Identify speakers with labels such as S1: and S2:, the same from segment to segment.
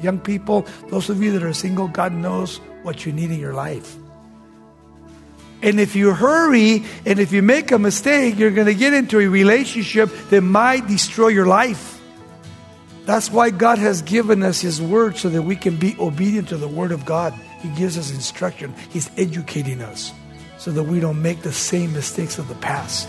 S1: Young people, those of you that are single, God knows what you need in your life. And if you hurry and if you make a mistake, you're going to get into a relationship that might destroy your life. That's why God has given us His Word so that we can be obedient to the Word of God. He gives us instruction, He's educating us so that we don't make the same mistakes of the past.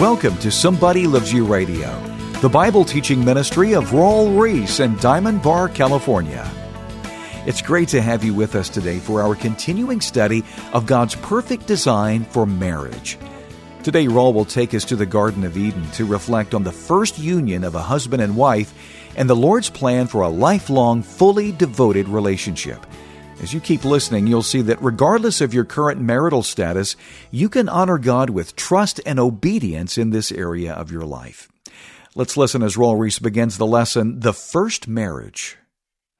S2: Welcome to Somebody Loves You Radio, the Bible teaching ministry of Raul Ries in Diamond Bar, California. It's great to have you with us today for our continuing study of God's perfect design for marriage. Today, Raul will take us to the Garden of Eden to reflect on the first union of a husband and wife and the Lord's plan for a lifelong, fully devoted relationship. As you keep listening, you'll see that regardless of your current marital status, you can honor God with trust and obedience in this area of your life. Let's listen as Raul Ries begins the lesson The First Marriage.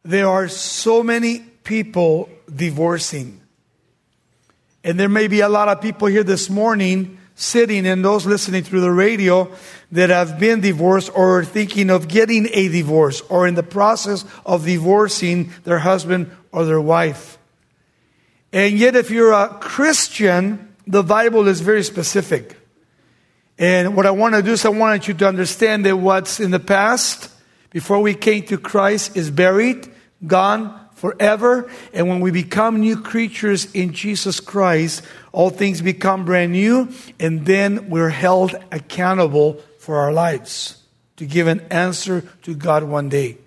S1: There are so many people divorcing. And there may be a lot of people here this morning sitting and those listening through the radio that have been divorced or thinking of getting a divorce or in the process of divorcing their husband or their wife. And yet, if you're a Christian, the Bible is very specific. And what I want to do is I want you to understand that what's in the past, before we came to Christ, is buried, gone forever. And when we become new creatures in Jesus Christ, all things become brand new. And then we're held accountable for our lives to give an answer to God one day.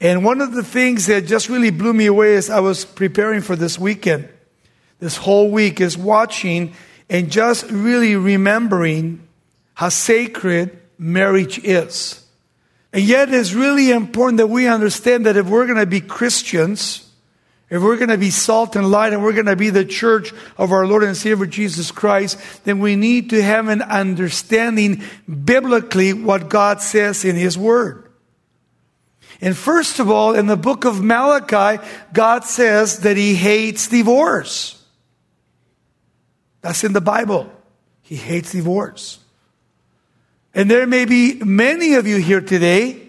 S1: And one of the things that just really blew me away as I was preparing for this weekend, this whole week, is watching and just really remembering how sacred marriage is. And yet, it's really important that we understand that if we're going to be Christians, if we're going to be salt and light and we're going to be the church of our Lord and Savior Jesus Christ, then we need to have an understanding biblically what God says in His Word. And first of all, in the book of Malachi, God says that He hates divorce. That's in the Bible. He hates divorce. And there may be many of you here today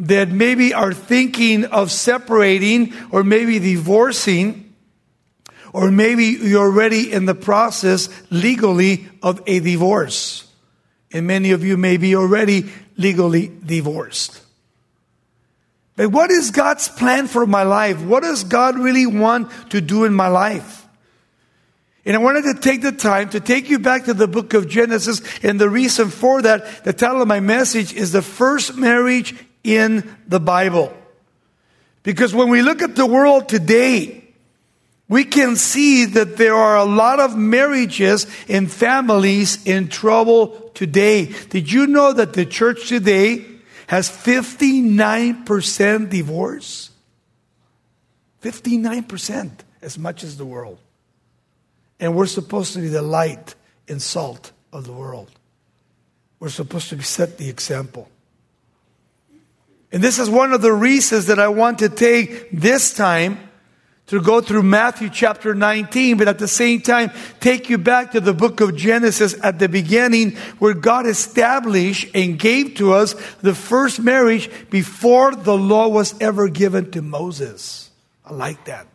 S1: that maybe are thinking of separating or maybe divorcing, or maybe you're already in the process legally of a divorce. And many of you may be already legally divorced. But what is God's plan for my life? What does God really want to do in my life? And I wanted to take the time to take you back to the book of Genesis. And the reason for that, the title of my message is the first marriage in the Bible. Because when we look at the world today, we can see that there are a lot of marriages and families in trouble today. Did you know that the church today has 59% divorce. 59%, as much as the world. And we're supposed to be the light and salt of the world. We're supposed to set the example. And this is one of the reasons that I want to take this time to go through Matthew chapter 19, but at the same time, take you back to the book of Genesis at the beginning, where God established and gave to us the first marriage before the law was ever given to Moses. I like that.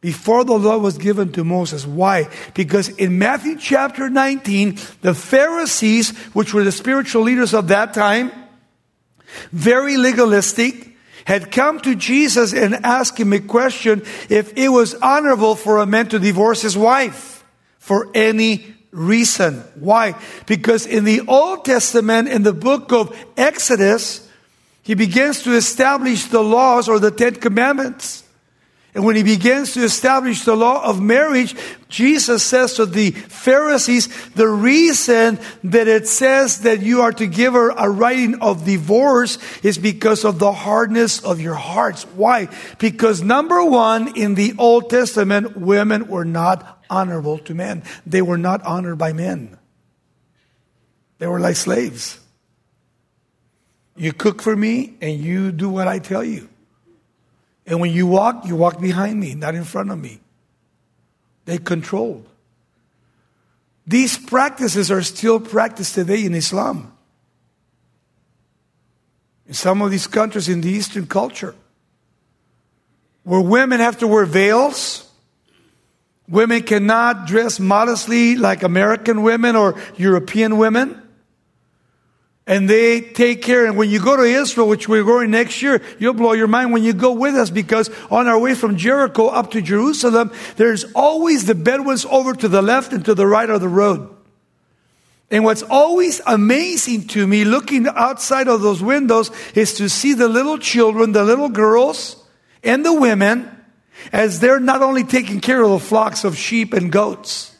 S1: Before the law was given to Moses. Why? Because in Matthew chapter 19, the Pharisees, which were the spiritual leaders of that time, very legalistic, had come to Jesus and asked him a question if it was honorable for a man to divorce his wife for any reason. Why? Because in the Old Testament, in the book of Exodus, he begins to establish the laws or the Ten Commandments. And when he begins to establish the law of marriage, Jesus says to the Pharisees, the reason that it says that you are to give her a writing of divorce is because of the hardness of your hearts. Why? Because number one, in the Old Testament, women were not honorable to men. They were not honored by men. They were like slaves. You cook for me and you do what I tell you. And when you walk, you walk behind me, not in front of me. They controlled. These practices are still practiced today in Islam. In some of these countries in the Eastern culture, where women have to wear veils, women cannot dress modestly like American women or European women and they take care. And when you go to Israel, which we're going next year, you'll blow your mind when you go with us because on our way from Jericho up to Jerusalem, there's always the Bedouins over to the left and to the right of the road. And what's always amazing to me looking outside of those windows is to see the little children, the little girls, and the women as they're not only taking care of the flocks of sheep and goats,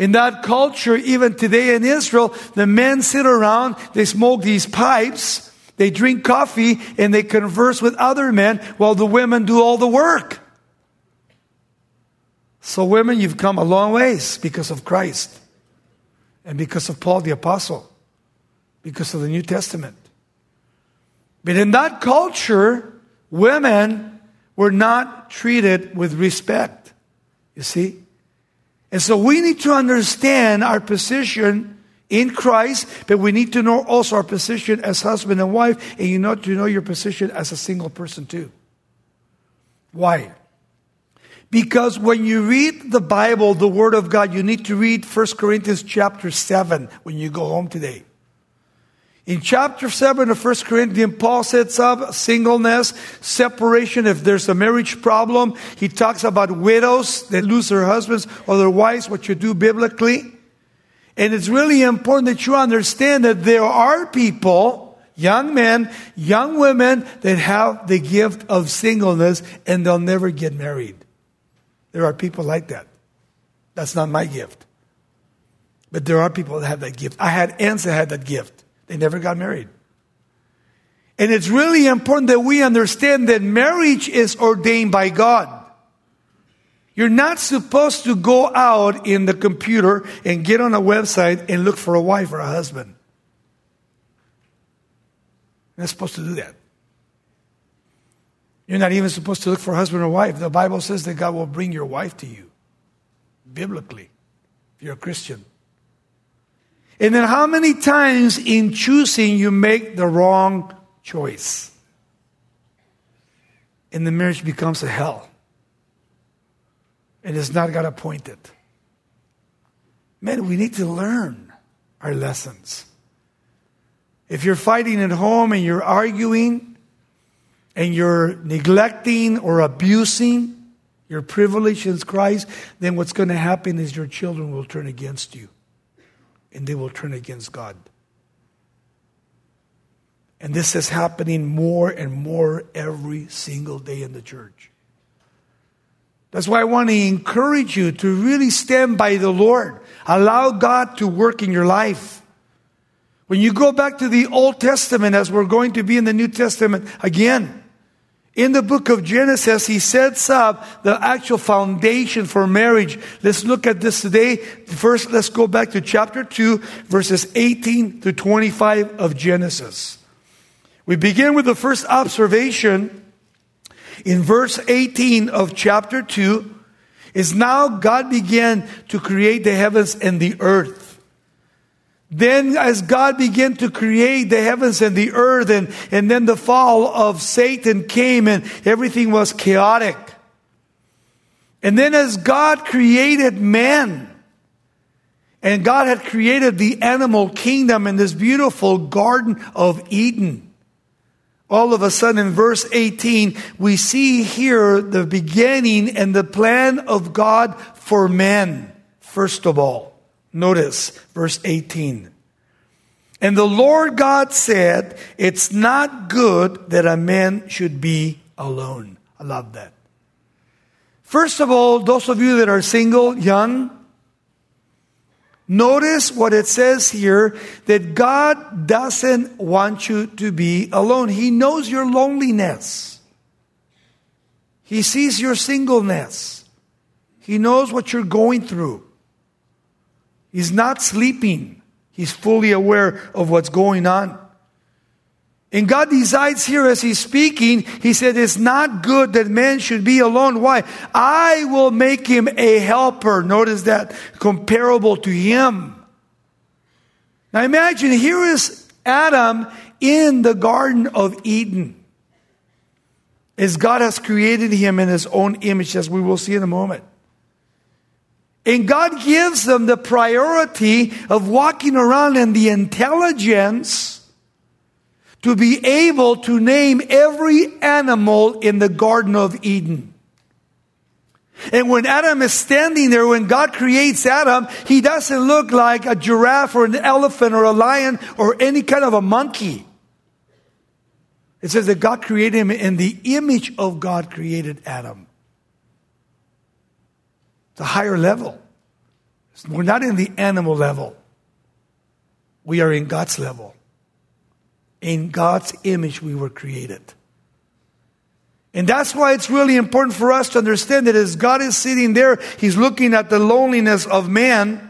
S1: in that culture, even today in Israel, the men sit around, they smoke these pipes, they drink coffee, and they converse with other men while the women do all the work. So, women, you've come a long ways because of Christ and because of Paul the Apostle, because of the New Testament. But in that culture, women were not treated with respect. You see? And so we need to understand our position in Christ, but we need to know also our position as husband and wife, and you know to know your position as a single person too. Why? Because when you read the Bible, the Word of God, you need to read 1 Corinthians chapter 7 when you go home today. In chapter 7 of 1 Corinthians, Paul sets up singleness, separation if there's a marriage problem. He talks about widows that lose their husbands or their wives, what you do biblically. And it's really important that you understand that there are people, young men, young women, that have the gift of singleness and they'll never get married. There are people like that. That's not my gift. But there are people that have that gift. I had aunts that had that gift. They never got married. And it's really important that we understand that marriage is ordained by God. You're not supposed to go out in the computer and get on a website and look for a wife or a husband. You're not supposed to do that. You're not even supposed to look for a husband or wife. The Bible says that God will bring your wife to you, biblically, if you're a Christian. And then how many times in choosing you make the wrong choice? And the marriage becomes a hell. And it's not God appointed. Man, we need to learn our lessons. If you're fighting at home and you're arguing and you're neglecting or abusing your privilege in Christ, then what's going to happen is your children will turn against you and they will turn against God. And this is happening more and more every single day in the church. That's why I want to encourage you to really stand by the Lord. Allow God to work in your life. When you go back to the Old Testament, as we're going to be in the New Testament again, in the book of Genesis, he sets up the actual foundation for marriage. Let's look at this today. First, let's go back to chapter 2, verses 18 to 25 of Genesis. We begin with the first observation in verse 18 of chapter 2 is now God began to create the heavens and the earth. Then as God began to create the heavens and the earth and, and then the fall of Satan came and everything was chaotic. And then as God created man, and God had created the animal kingdom in this beautiful garden of Eden. All of a sudden in verse 18, we see here the beginning and the plan of God for man, first of all. Notice verse 18. And the Lord God said, It's not good that a man should be alone. I love that. First of all, those of you that are single, young, notice what it says here that God doesn't want you to be alone. He knows your loneliness. He sees your singleness. He knows what you're going through. He's not sleeping. He's fully aware of what's going on. And God decides here as He's speaking, He said, It's not good that man should be alone. Why? I will make him a helper. Notice that, comparable to him. Now imagine, here is Adam in the Garden of Eden. As God has created him in His own image, as we will see in a moment. And God gives them the priority of walking around and the intelligence to be able to name every animal in the Garden of Eden. And when Adam is standing there, when God creates Adam, he doesn't look like a giraffe or an elephant or a lion or any kind of a monkey. It says that God created him in the image of God created Adam. It's a higher level. We're not in the animal level. We are in God's level. In God's image, we were created. And that's why it's really important for us to understand that as God is sitting there, He's looking at the loneliness of man.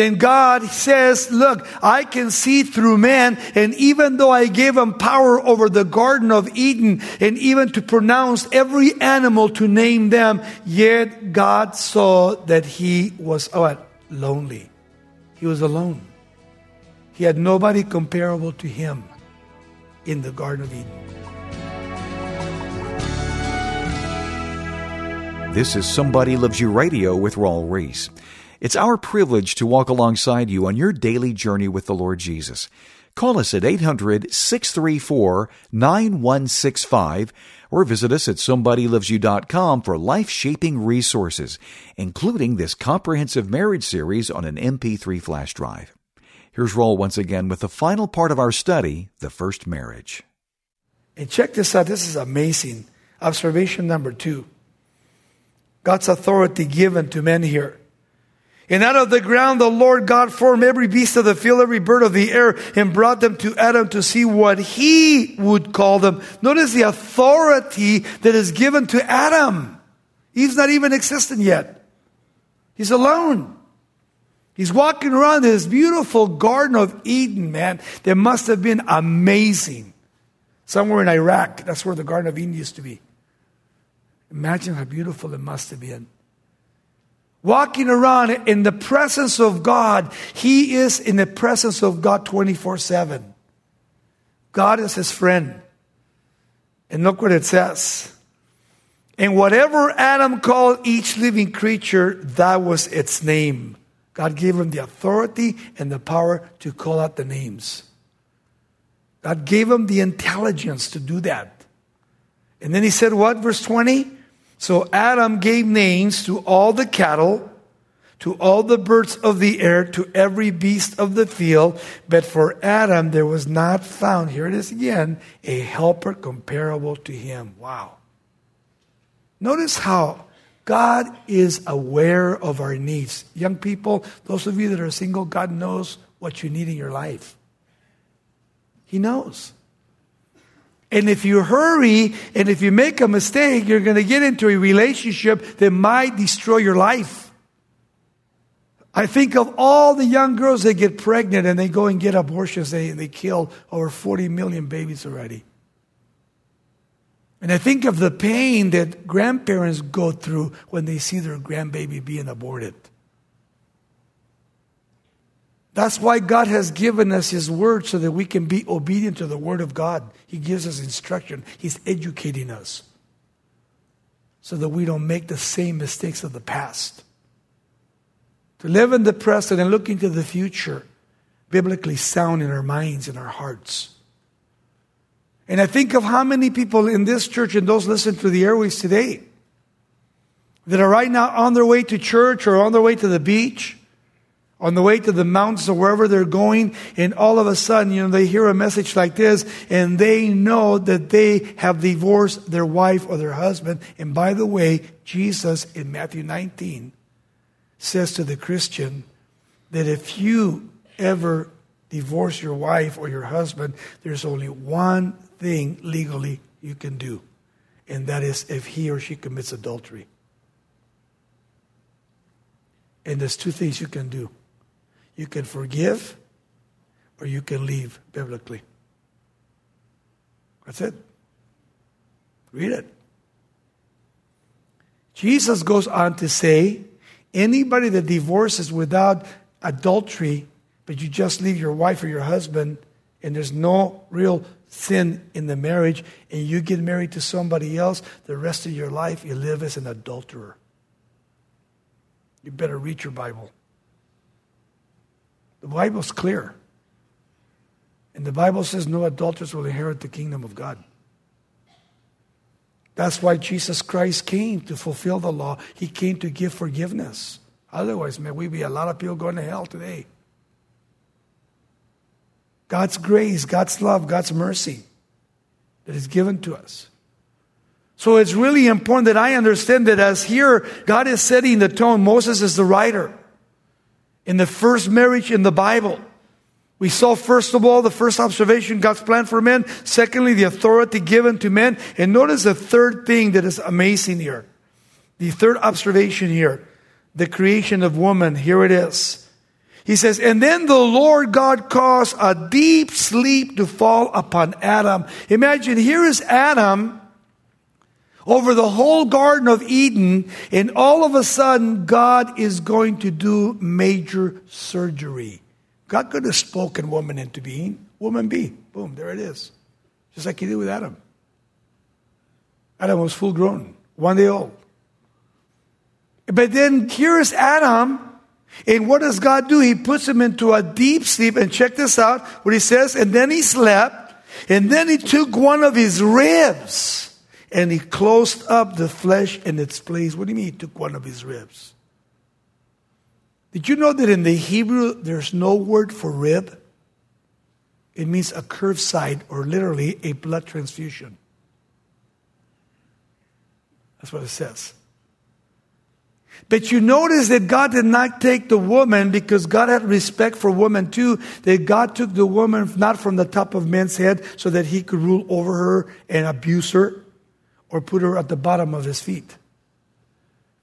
S1: Then God says, Look, I can see through man, and even though I gave him power over the Garden of Eden, and even to pronounce every animal to name them, yet God saw that he was oh, what? Lonely. He was alone. He had nobody comparable to him in the Garden of Eden.
S2: This is Somebody Loves You Radio with Raul Ries. It's our privilege to walk alongside you on your daily journey with the Lord Jesus. Call us at 800 634 9165 or visit us at somebodylovesyou.com for life shaping resources, including this comprehensive marriage series on an MP3 flash drive. Here's Raul once again with the final part of our study, the first marriage.
S1: And check this out. This is amazing. Observation number two God's authority given to men here. And out of the ground the Lord God formed every beast of the field, every bird of the air, and brought them to Adam to see what he would call them. Notice the authority that is given to Adam. He's not even existent yet. He's alone. He's walking around this beautiful Garden of Eden, man, that must have been amazing. Somewhere in Iraq, that's where the Garden of Eden used to be. Imagine how beautiful it must have been. Walking around in the presence of God, he is in the presence of God 24 7. God is his friend. And look what it says. And whatever Adam called each living creature, that was its name. God gave him the authority and the power to call out the names. God gave him the intelligence to do that. And then he said, What? Verse 20? So Adam gave names to all the cattle, to all the birds of the air, to every beast of the field. But for Adam, there was not found, here it is again, a helper comparable to him. Wow. Notice how God is aware of our needs. Young people, those of you that are single, God knows what you need in your life. He knows. And if you hurry and if you make a mistake, you're going to get into a relationship that might destroy your life. I think of all the young girls that get pregnant and they go and get abortions, they, they kill over 40 million babies already. And I think of the pain that grandparents go through when they see their grandbaby being aborted. That's why God has given us His Word so that we can be obedient to the Word of God. He gives us instruction, He's educating us so that we don't make the same mistakes of the past. To live in the present and look into the future, biblically sound in our minds and our hearts. And I think of how many people in this church and those listening to the airways today that are right now on their way to church or on their way to the beach on the way to the mountains or wherever they're going, and all of a sudden, you know, they hear a message like this, and they know that they have divorced their wife or their husband. And by the way, Jesus in Matthew 19 says to the Christian that if you ever divorce your wife or your husband, there's only one thing legally you can do, and that is if he or she commits adultery. And there's two things you can do you can forgive or you can leave biblically. That's it. Read it. Jesus goes on to say anybody that divorces without adultery, but you just leave your wife or your husband, and there's no real sin in the marriage, and you get married to somebody else, the rest of your life you live as an adulterer. You better read your Bible. The Bible's clear. And the Bible says no adulterers will inherit the kingdom of God. That's why Jesus Christ came to fulfill the law. He came to give forgiveness. Otherwise, man, we'd be a lot of people going to hell today. God's grace, God's love, God's mercy that is given to us. So it's really important that I understand that as here, God is setting the tone. Moses is the writer in the first marriage in the Bible. We saw, first of all, the first observation, God's plan for men. Secondly, the authority given to men. And notice the third thing that is amazing here. The third observation here, the creation of woman. Here it is. He says, and then the Lord God caused a deep sleep to fall upon Adam. Imagine, here is Adam over the whole Garden of Eden, and all of a sudden, God is going to do major surgery. God could have spoken woman into being. Woman be. Boom, there it is. Just like he did with Adam. Adam was full grown, one day old. But then here's Adam, and what does God do? He puts him into a deep sleep, and check this out what he says, and then he slept, and then he took one of his ribs and he closed up the flesh in its place. What do you mean he took one of his ribs? Did you know that in the Hebrew there's no word for rib? It means a curved side or literally a blood transfusion. That's what it says. But you notice that God did not take the woman because God had respect for woman too. That God took the woman not from the top of man's head so that he could rule over her and abuse her or put her at the bottom of his feet.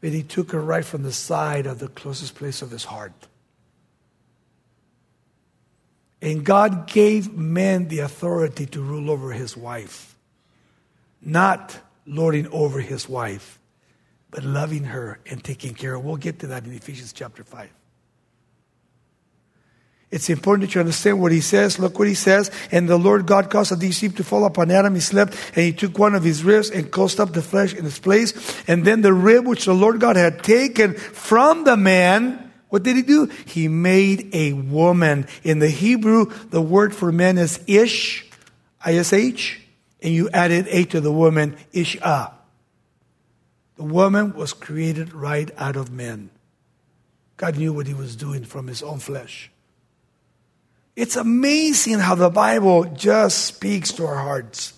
S1: But he took her right from the side of the closest place of his heart. And God gave man the authority to rule over his wife, not lording over his wife, but loving her and taking care of her. We'll get to that in Ephesians chapter 5. It's important that you understand what he says. Look what he says. And the Lord God caused a deep sleep to fall upon Adam. He slept and he took one of his ribs and closed up the flesh in its place. And then the rib which the Lord God had taken from the man, what did he do? He made a woman. In the Hebrew, the word for man is ish, I-S-H, and you added a to the woman, isha. The woman was created right out of men. God knew what he was doing from his own flesh. It's amazing how the Bible just speaks to our hearts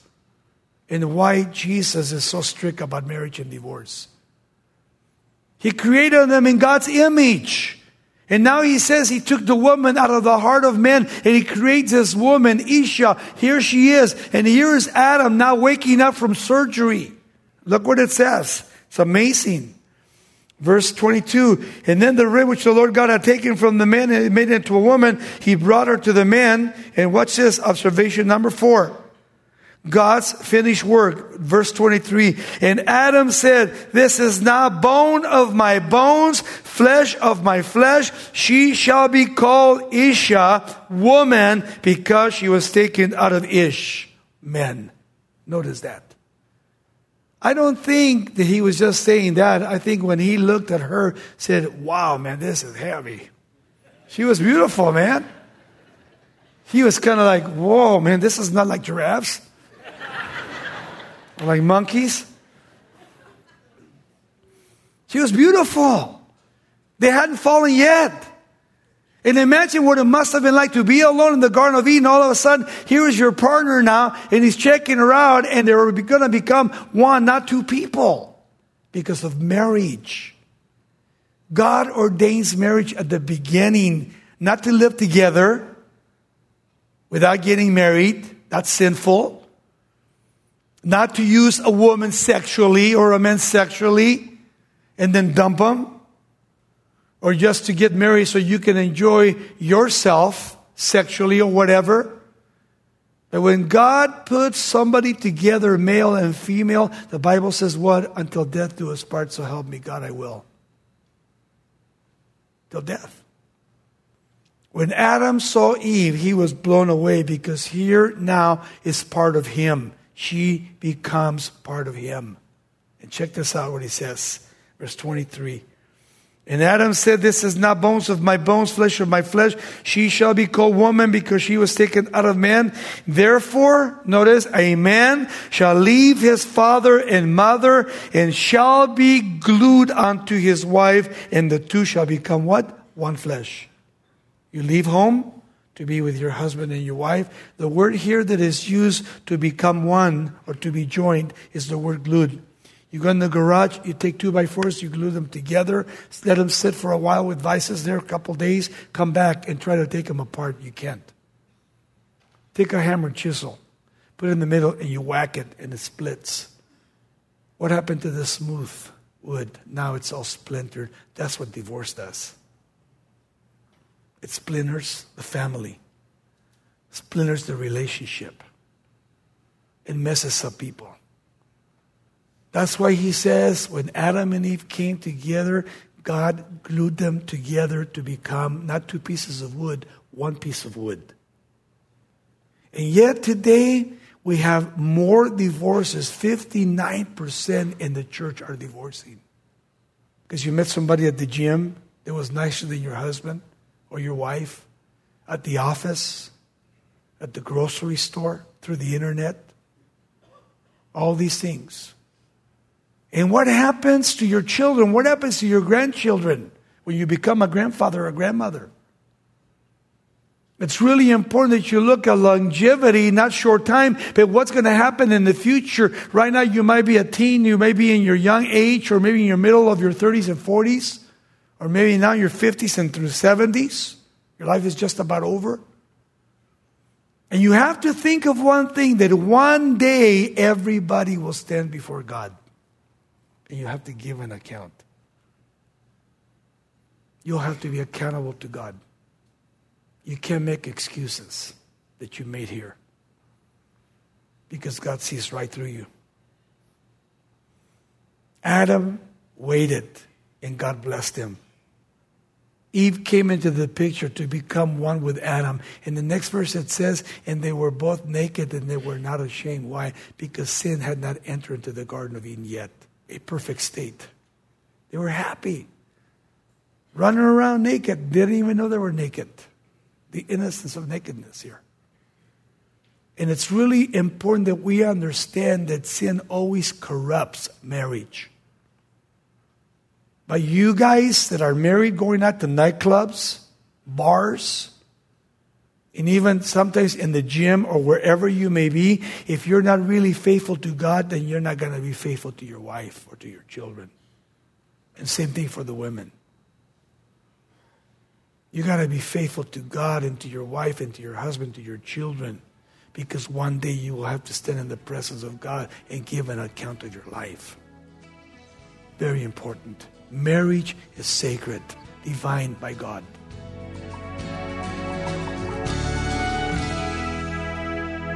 S1: and why Jesus is so strict about marriage and divorce. He created them in God's image. And now he says he took the woman out of the heart of man and he creates this woman, Isha. Here she is. And here is Adam now waking up from surgery. Look what it says. It's amazing. Verse 22, and then the rib which the Lord God had taken from the man and made it into a woman, he brought her to the man. And what's this? Observation number four. God's finished work. Verse 23. And Adam said, This is now bone of my bones, flesh of my flesh. She shall be called Isha, woman, because she was taken out of Ish, men. Notice that. I don't think that he was just saying that. I think when he looked at her, said, "Wow, man, this is heavy." She was beautiful, man. He was kind of like, "Whoa, man, this is not like giraffes, like monkeys." She was beautiful. They hadn't fallen yet. And imagine what it must have been like to be alone in the Garden of Eden. All of a sudden, here is your partner now, and he's checking her out, and they're going to become one, not two people, because of marriage. God ordains marriage at the beginning, not to live together without getting married. That's sinful. Not to use a woman sexually or a man sexually and then dump them or just to get married so you can enjoy yourself sexually or whatever. But when God puts somebody together, male and female, the Bible says, What? Until death do us part, so help me God, I will. Till death. When Adam saw Eve, he was blown away because here now is part of him. She becomes part of him. And check this out what he says, verse 23. And Adam said, This is not bones of my bones, flesh of my flesh. She shall be called woman because she was taken out of man. Therefore, notice, a man shall leave his father and mother and shall be glued unto his wife, and the two shall become what? One flesh. You leave home to be with your husband and your wife. The word here that is used to become one or to be joined is the word glued. You go in the garage, you take two by fours, you glue them together, let them sit for a while with vices there, a couple days, come back and try to take them apart. You can't. Take a hammer and chisel, put it in the middle, and you whack it, and it splits. What happened to the smooth wood? Now it's all splintered. That's what divorce does. It splinters the family, splinters the relationship, it messes up people. That's why he says when Adam and Eve came together, God glued them together to become not two pieces of wood, one piece of wood. And yet today, we have more divorces. 59% in the church are divorcing. Because you met somebody at the gym that was nicer than your husband or your wife, at the office, at the grocery store, through the internet. All these things. And what happens to your children? What happens to your grandchildren when you become a grandfather or grandmother? It's really important that you look at longevity, not short time, but what's going to happen in the future. Right now, you might be a teen, you may be in your young age, or maybe in your middle of your 30s and 40s, or maybe now your 50s and through 70s. Your life is just about over. And you have to think of one thing that one day everybody will stand before God and you have to give an account. You'll have to be accountable to God. You can't make excuses that you made here because God sees right through you. Adam waited and God blessed him. Eve came into the picture to become one with Adam. In the next verse it says, and they were both naked and they were not ashamed. Why? Because sin had not entered into the Garden of Eden yet a perfect state. They were happy. Running around naked, didn't even know they were naked. The innocence of nakedness here. And it's really important that we understand that sin always corrupts marriage. But you guys that are married going out to nightclubs, bars, and even sometimes in the gym or wherever you may be, if you're not really faithful to God, then you're not going to be faithful to your wife or to your children. And same thing for the women. You got to be faithful to God and to your wife and to your husband, to your children, because one day you will have to stand in the presence of God and give an account of your life. Very important. Marriage is sacred, divine by God.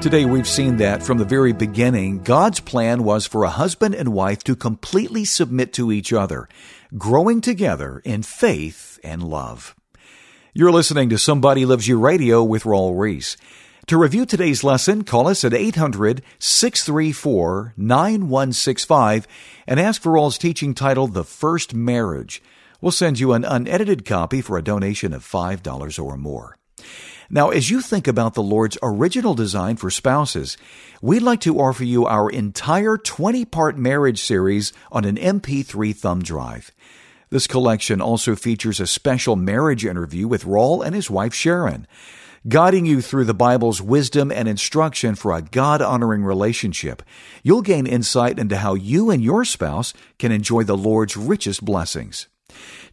S2: Today, we've seen that from the very beginning, God's plan was for a husband and wife to completely submit to each other, growing together in faith and love. You're listening to Somebody Loves You Radio with Raul Ries. To review today's lesson, call us at 800 634 9165 and ask for Raul's teaching titled The First Marriage. We'll send you an unedited copy for a donation of $5 or more. Now, as you think about the Lord's original design for spouses, we'd like to offer you our entire 20 part marriage series on an MP3 thumb drive. This collection also features a special marriage interview with Raul and his wife Sharon, guiding you through the Bible's wisdom and instruction for a God honoring relationship. You'll gain insight into how you and your spouse can enjoy the Lord's richest blessings.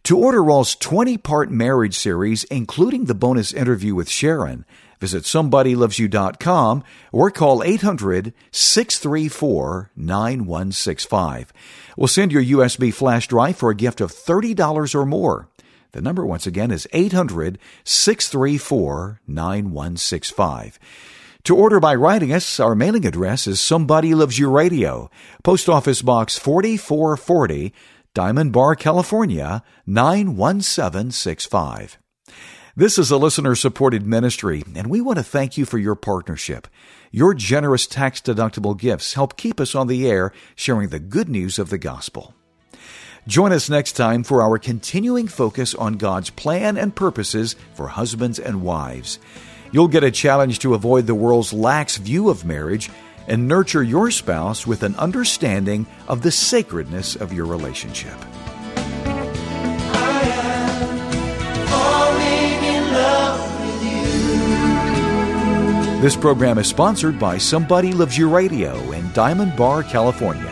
S2: To order Raul's 20 part marriage series, including the bonus interview with Sharon, visit somebodylovesyou.com or call 800 634 9165. We'll send your USB flash drive for a gift of $30 or more. The number once again is 800 634 9165. To order by writing us, our mailing address is Somebody Loves You Radio, Post Office Box 4440, Diamond Bar, California 91765. This is a listener supported ministry, and we want to thank you for your partnership. Your generous tax deductible gifts help keep us on the air sharing the good news of the gospel. Join us next time for our continuing focus on God's plan and purposes for husbands and wives. You'll get a challenge to avoid the world's lax view of marriage and nurture your spouse with an understanding of the sacredness of your relationship. This program is sponsored by Somebody Loves You Radio in Diamond Bar, California.